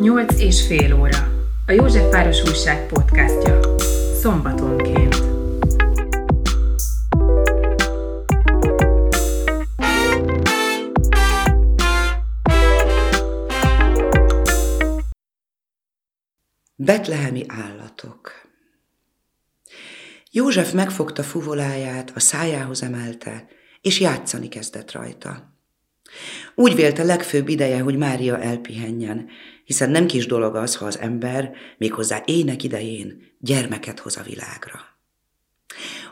Nyolc és fél óra. A Józsefváros Újság podcastja. Szombatonként. Betlehemi állatok József megfogta fuvoláját, a szájához emelte, és játszani kezdett rajta. Úgy vélte legfőbb ideje, hogy Mária elpihenjen, hiszen nem kis dolog az, ha az ember, méghozzá ének idején, gyermeket hoz a világra.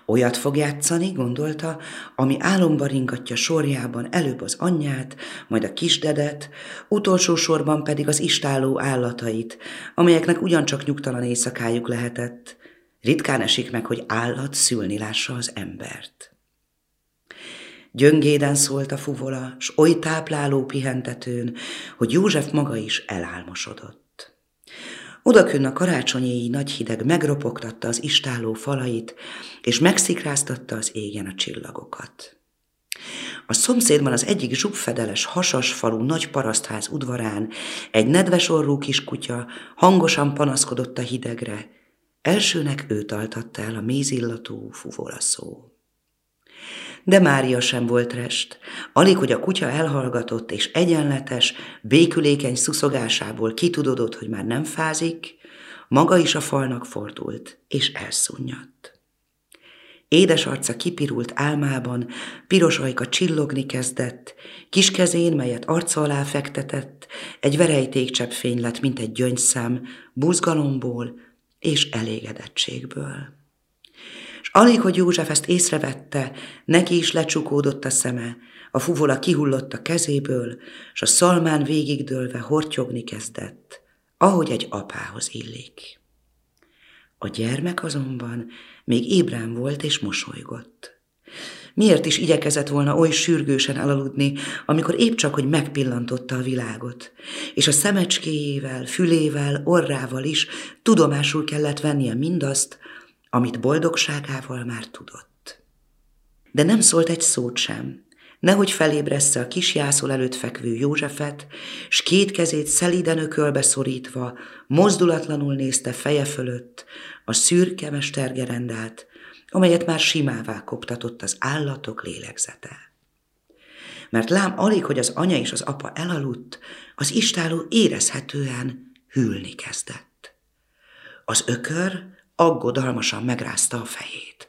Olyat fog játszani, gondolta, ami álomba ringatja sorjában előbb az anyját, majd a kisdedet, utolsó sorban pedig az istáló állatait, amelyeknek ugyancsak nyugtalan éjszakájuk lehetett. Ritkán esik meg, hogy állat szülni lássa az embert. Gyöngéden szólt a fuvola, s oly tápláló pihentetőn, hogy József maga is elálmosodott. Odakön a karácsonyi nagy hideg megropogtatta az istáló falait, és megszikráztatta az égen a csillagokat. A szomszédban az egyik zsubfedeles, hasas falú nagy parasztház udvarán egy nedves orrú kiskutya hangosan panaszkodott a hidegre. Elsőnek őt altatta el a mézillatú fuvola szó de Mária sem volt rest. Alig, hogy a kutya elhallgatott és egyenletes, békülékeny szuszogásából kitudodott, hogy már nem fázik, maga is a falnak fordult, és elszúnyadt. Édes arca kipirult álmában, piros ajka csillogni kezdett, kis kezén, melyet arca alá fektetett, egy verejtékcsepp fény lett, mint egy gyöngyszem, buzgalomból és elégedettségből. És alig, hogy József ezt észrevette, neki is lecsukódott a szeme, a fuvola kihullott a kezéből, és a szalmán végigdőlve hortyogni kezdett, ahogy egy apához illik. A gyermek azonban még ébrán volt és mosolygott. Miért is igyekezett volna oly sürgősen elaludni, amikor épp csak, hogy megpillantotta a világot, és a szemecskéjével, fülével, orrával is tudomásul kellett vennie mindazt, amit boldogságával már tudott. De nem szólt egy szót sem, nehogy felébressze a kis jászol előtt fekvő Józsefet, s két kezét szelíden ökölbe szorítva, mozdulatlanul nézte feje fölött a szürke mestergerendát, amelyet már simává koptatott az állatok lélegzete. Mert lám alig, hogy az anya és az apa elaludt, az istáló érezhetően hűlni kezdett. Az ökör Aggodalmasan megrázta a fejét.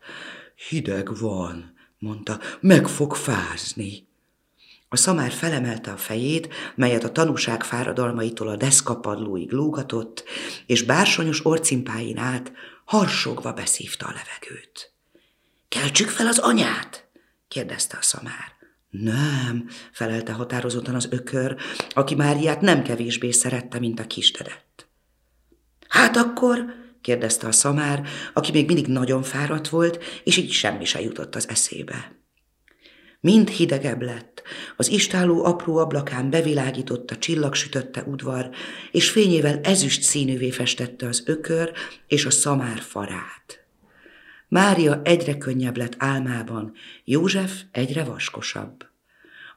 Hideg van, mondta, meg fog fázni. A szamár felemelte a fejét, melyet a tanúság fáradalmaitól a deszkapadlóig lógatott, és bársonyos orcimpáin át harsogva beszívta a levegőt. Keltsük fel az anyát? kérdezte a szamár. Nem, felelte határozottan az ökör, aki Máriát nem kevésbé szerette, mint a kisdedet. Hát akkor kérdezte a szamár, aki még mindig nagyon fáradt volt, és így semmi se jutott az eszébe. Mind hidegebb lett, az istáló apró ablakán bevilágította csillagsütötte udvar, és fényével ezüst színűvé festette az ökör és a szamár farát. Mária egyre könnyebb lett álmában, József egyre vaskosabb.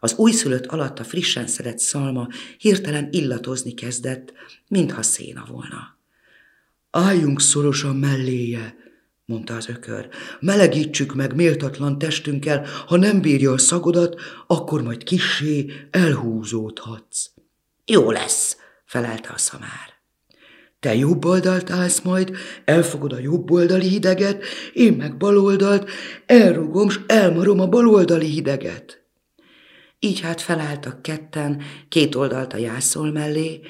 Az újszülött alatt a frissen szedett szalma hirtelen illatozni kezdett, mintha széna volna. Álljunk szorosan melléje, mondta az ökör. Melegítsük meg méltatlan testünkkel, ha nem bírja a szagodat, akkor majd kissé elhúzódhatsz. Jó lesz, felelte a szamár. Te jobb oldalt állsz majd, elfogod a jobb oldali hideget, én meg baloldalt, elrugom, s elmarom a baloldali hideget. Így hát felálltak ketten, két oldalt a jászol mellé,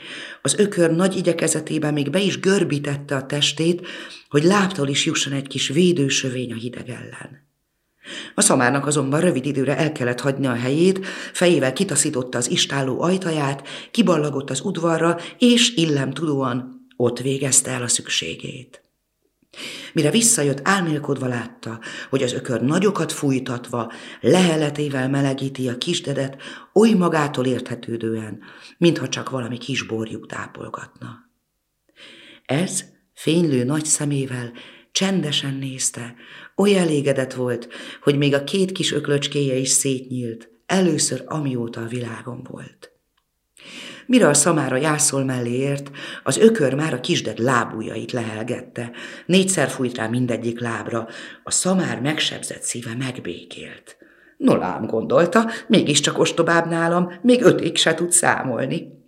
az ökör nagy igyekezetében még be is görbítette a testét, hogy láptól is jusson egy kis védősövény a hideg ellen. A szamárnak azonban rövid időre el kellett hagyni a helyét, fejével kitaszította az istáló ajtaját, kiballagott az udvarra, és illem tudóan ott végezte el a szükségét. Mire visszajött, álmélkodva látta, hogy az ökör nagyokat fújtatva, leheletével melegíti a kisdedet, oly magától érthetődően, mintha csak valami kis borjuk tápolgatna. Ez fénylő nagy szemével csendesen nézte, oly elégedett volt, hogy még a két kis öklöcskéje is szétnyílt, először amióta a világon volt. Mire a szamára jászol mellé ért, az ökör már a kisded lábujjait lehelgette. Négyszer fújt rá mindegyik lábra, a szamár megsebzett szíve megbékélt. No gondolta, mégiscsak ostobább nálam, még ötig se tud számolni.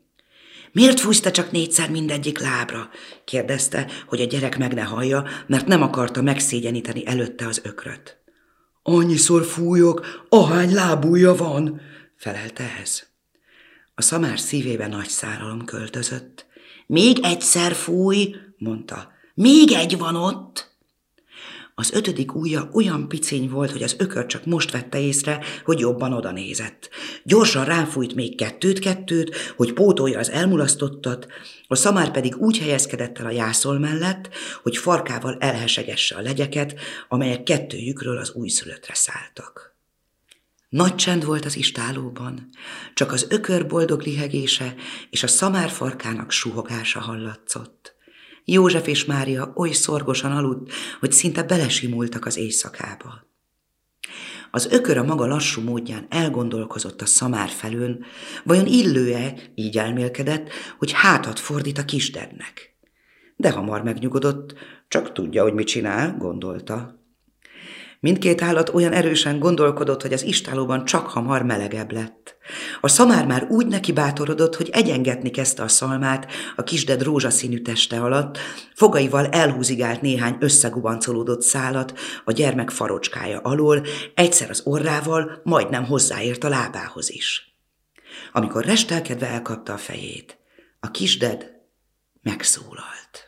Miért fújsz te csak négyszer mindegyik lábra? kérdezte, hogy a gyerek meg ne hallja, mert nem akarta megszégyeníteni előtte az ökröt. Annyiszor fújok, ahány lábúja van, felelte ez. A szamár szívébe nagy száralom költözött. Még egyszer fúj, mondta. Még egy van ott. Az ötödik ujja olyan picény volt, hogy az ökör csak most vette észre, hogy jobban oda nézett. Gyorsan ráfújt még kettőt-kettőt, hogy pótolja az elmulasztottat, a szamár pedig úgy helyezkedett el a jászol mellett, hogy farkával elhesegesse a legyeket, amelyek kettőjükről az újszülöttre szálltak. Nagy csend volt az istálóban, csak az ökör boldog lihegése és a szamár farkának suhogása hallatszott. József és Mária oly szorgosan aludt, hogy szinte belesimultak az éjszakába. Az ökör a maga lassú módján elgondolkozott a szamár felőn, vajon illő-e, így elmélkedett, hogy hátat fordít a kisdednek. De hamar megnyugodott, csak tudja, hogy mit csinál, gondolta. Mindkét állat olyan erősen gondolkodott, hogy az istálóban csak hamar melegebb lett. A szamár már úgy neki bátorodott, hogy egyengetni kezdte a szalmát a kisded rózsaszínű teste alatt, fogaival elhúzigált néhány összegubancolódott szálat a gyermek farocskája alól, egyszer az orrával, majdnem hozzáért a lábához is. Amikor restelkedve elkapta a fejét, a kisded megszólalt.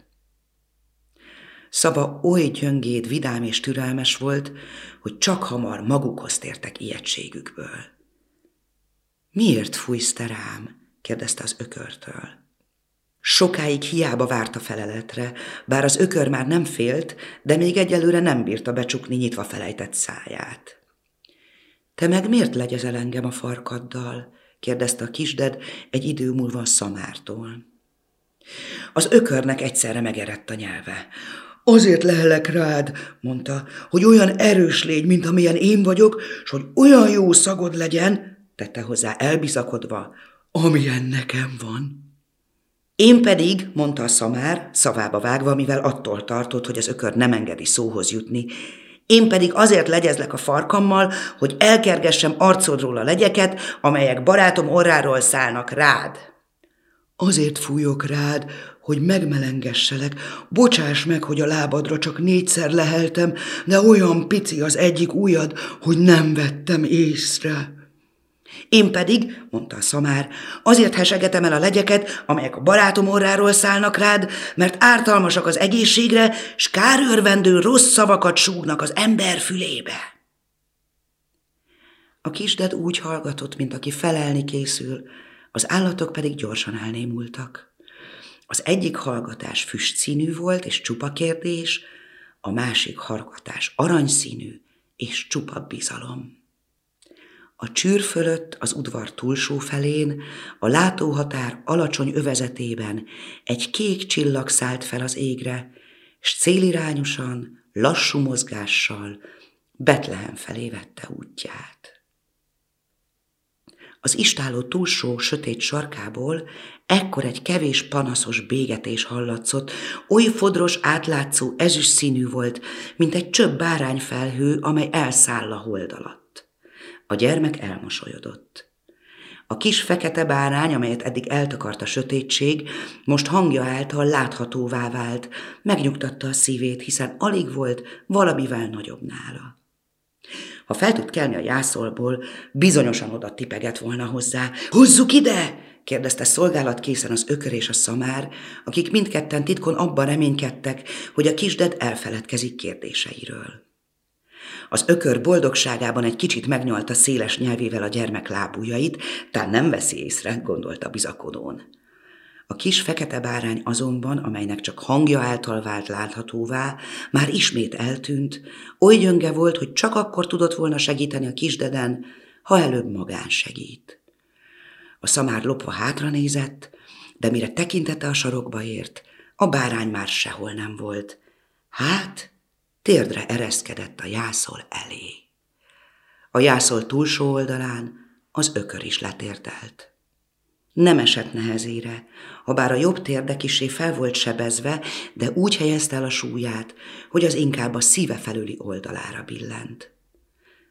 Szava oly gyöngéd, vidám és türelmes volt, hogy csak hamar magukhoz tértek ijegységükből. Miért fújsz te rám? kérdezte az ökörtől. Sokáig hiába várt a feleletre, bár az ökör már nem félt, de még egyelőre nem bírta becsukni nyitva felejtett száját. Te meg miért legyezel engem a farkaddal? kérdezte a kisded egy idő múlva a szamártól. Az ökörnek egyszerre megerett a nyelve. Azért lehellek rád, mondta, hogy olyan erős légy, mint amilyen én vagyok, és hogy olyan jó szagod legyen, tette hozzá elbizakodva, amilyen nekem van. Én pedig, mondta a szamár, szavába vágva, mivel attól tartott, hogy az ökör nem engedi szóhoz jutni, én pedig azért legyezlek a farkammal, hogy elkergessem arcodról a legyeket, amelyek barátom orráról szállnak rád. Azért fújok rád, hogy megmelengesselek. Bocsáss meg, hogy a lábadra csak négyszer leheltem, de olyan pici az egyik ujjad, hogy nem vettem észre. Én pedig, mondta a szamár, azért hesegetem el a legyeket, amelyek a barátom orráról szállnak rád, mert ártalmasak az egészségre, s kárőrvendő rossz szavakat súgnak az ember fülébe. A kisded úgy hallgatott, mint aki felelni készül, az állatok pedig gyorsan elnémultak. Az egyik hallgatás füstszínű volt és csupa kérdés, a másik hallgatás aranyszínű és csupa bizalom. A csűr fölött az udvar túlsó felén, a látóhatár alacsony övezetében egy kék csillag szállt fel az égre, s célirányosan, lassú mozgással Betlehem felé vette útját. Az istáló túlsó sötét sarkából ekkor egy kevés panaszos bégetés hallatszott, oly fodros, átlátszó, ezüst színű volt, mint egy csöbb bárányfelhő, amely elszáll a hold alatt. A gyermek elmosolyodott. A kis fekete bárány, amelyet eddig eltakart a sötétség, most hangja által láthatóvá vált, megnyugtatta a szívét, hiszen alig volt valamivel nagyobb nála. Ha fel tud kelni a jászolból, bizonyosan oda tipegett volna hozzá. Hozzuk ide! kérdezte szolgálat készen az ökör és a szamár, akik mindketten titkon abban reménykedtek, hogy a kisded elfeledkezik kérdéseiről. Az ökör boldogságában egy kicsit megnyalta széles nyelvével a gyermek lábujjait, tehát nem veszi észre, gondolta bizakodón. A kis fekete bárány azonban, amelynek csak hangja által vált láthatóvá, már ismét eltűnt, oly gyönge volt, hogy csak akkor tudott volna segíteni a kisdeden, ha előbb magán segít. A szamár lopva hátra nézett, de mire tekintete a sarokba ért, a bárány már sehol nem volt. Hát, térdre ereszkedett a jászol elé. A jászol túlsó oldalán az ökör is letérdelt. Nem esett nehezére, ha bár a jobb térde kisé fel volt sebezve, de úgy helyezte el a súlyát, hogy az inkább a szíve felüli oldalára billent.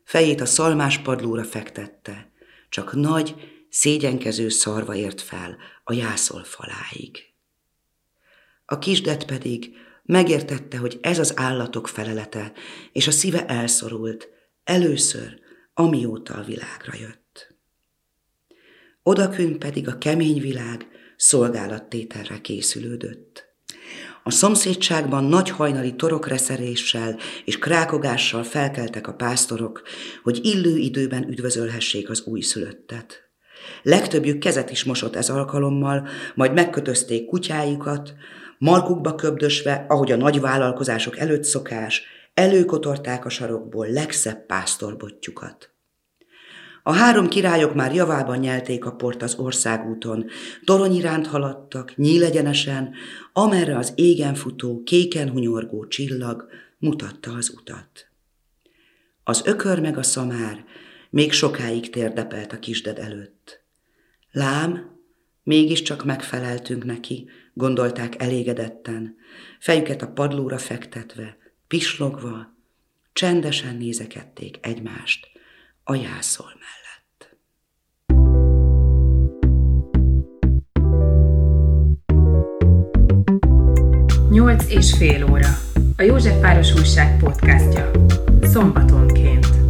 Fejét a szalmás padlóra fektette, csak nagy, szégyenkező szarva ért fel a jászol faláig. A kisdet pedig megértette, hogy ez az állatok felelete, és a szíve elszorult, először, amióta a világra jött. Odakün pedig a kemény világ szolgálattételre készülődött. A szomszédságban nagy hajnali torokreszeréssel és krákogással felkeltek a pásztorok, hogy illő időben üdvözölhessék az újszülöttet. Legtöbbjük kezet is mosott ez alkalommal, majd megkötözték kutyájukat, markukba köbdösve, ahogy a nagy vállalkozások előtt szokás, előkotorták a sarokból legszebb pásztorbottyukat. A három királyok már javában nyelték a port az országúton, torony iránt haladtak, nyílegyenesen, amerre az égen futó, kéken hunyorgó csillag mutatta az utat. Az ökör meg a szamár még sokáig térdepelt a kisded előtt. Lám, mégiscsak megfeleltünk neki, gondolták elégedetten, fejüket a padlóra fektetve, pislogva, csendesen nézekedték egymást a jászol mellett. Nyolc és fél óra. A József Város Újság podcastja. Szombatonként.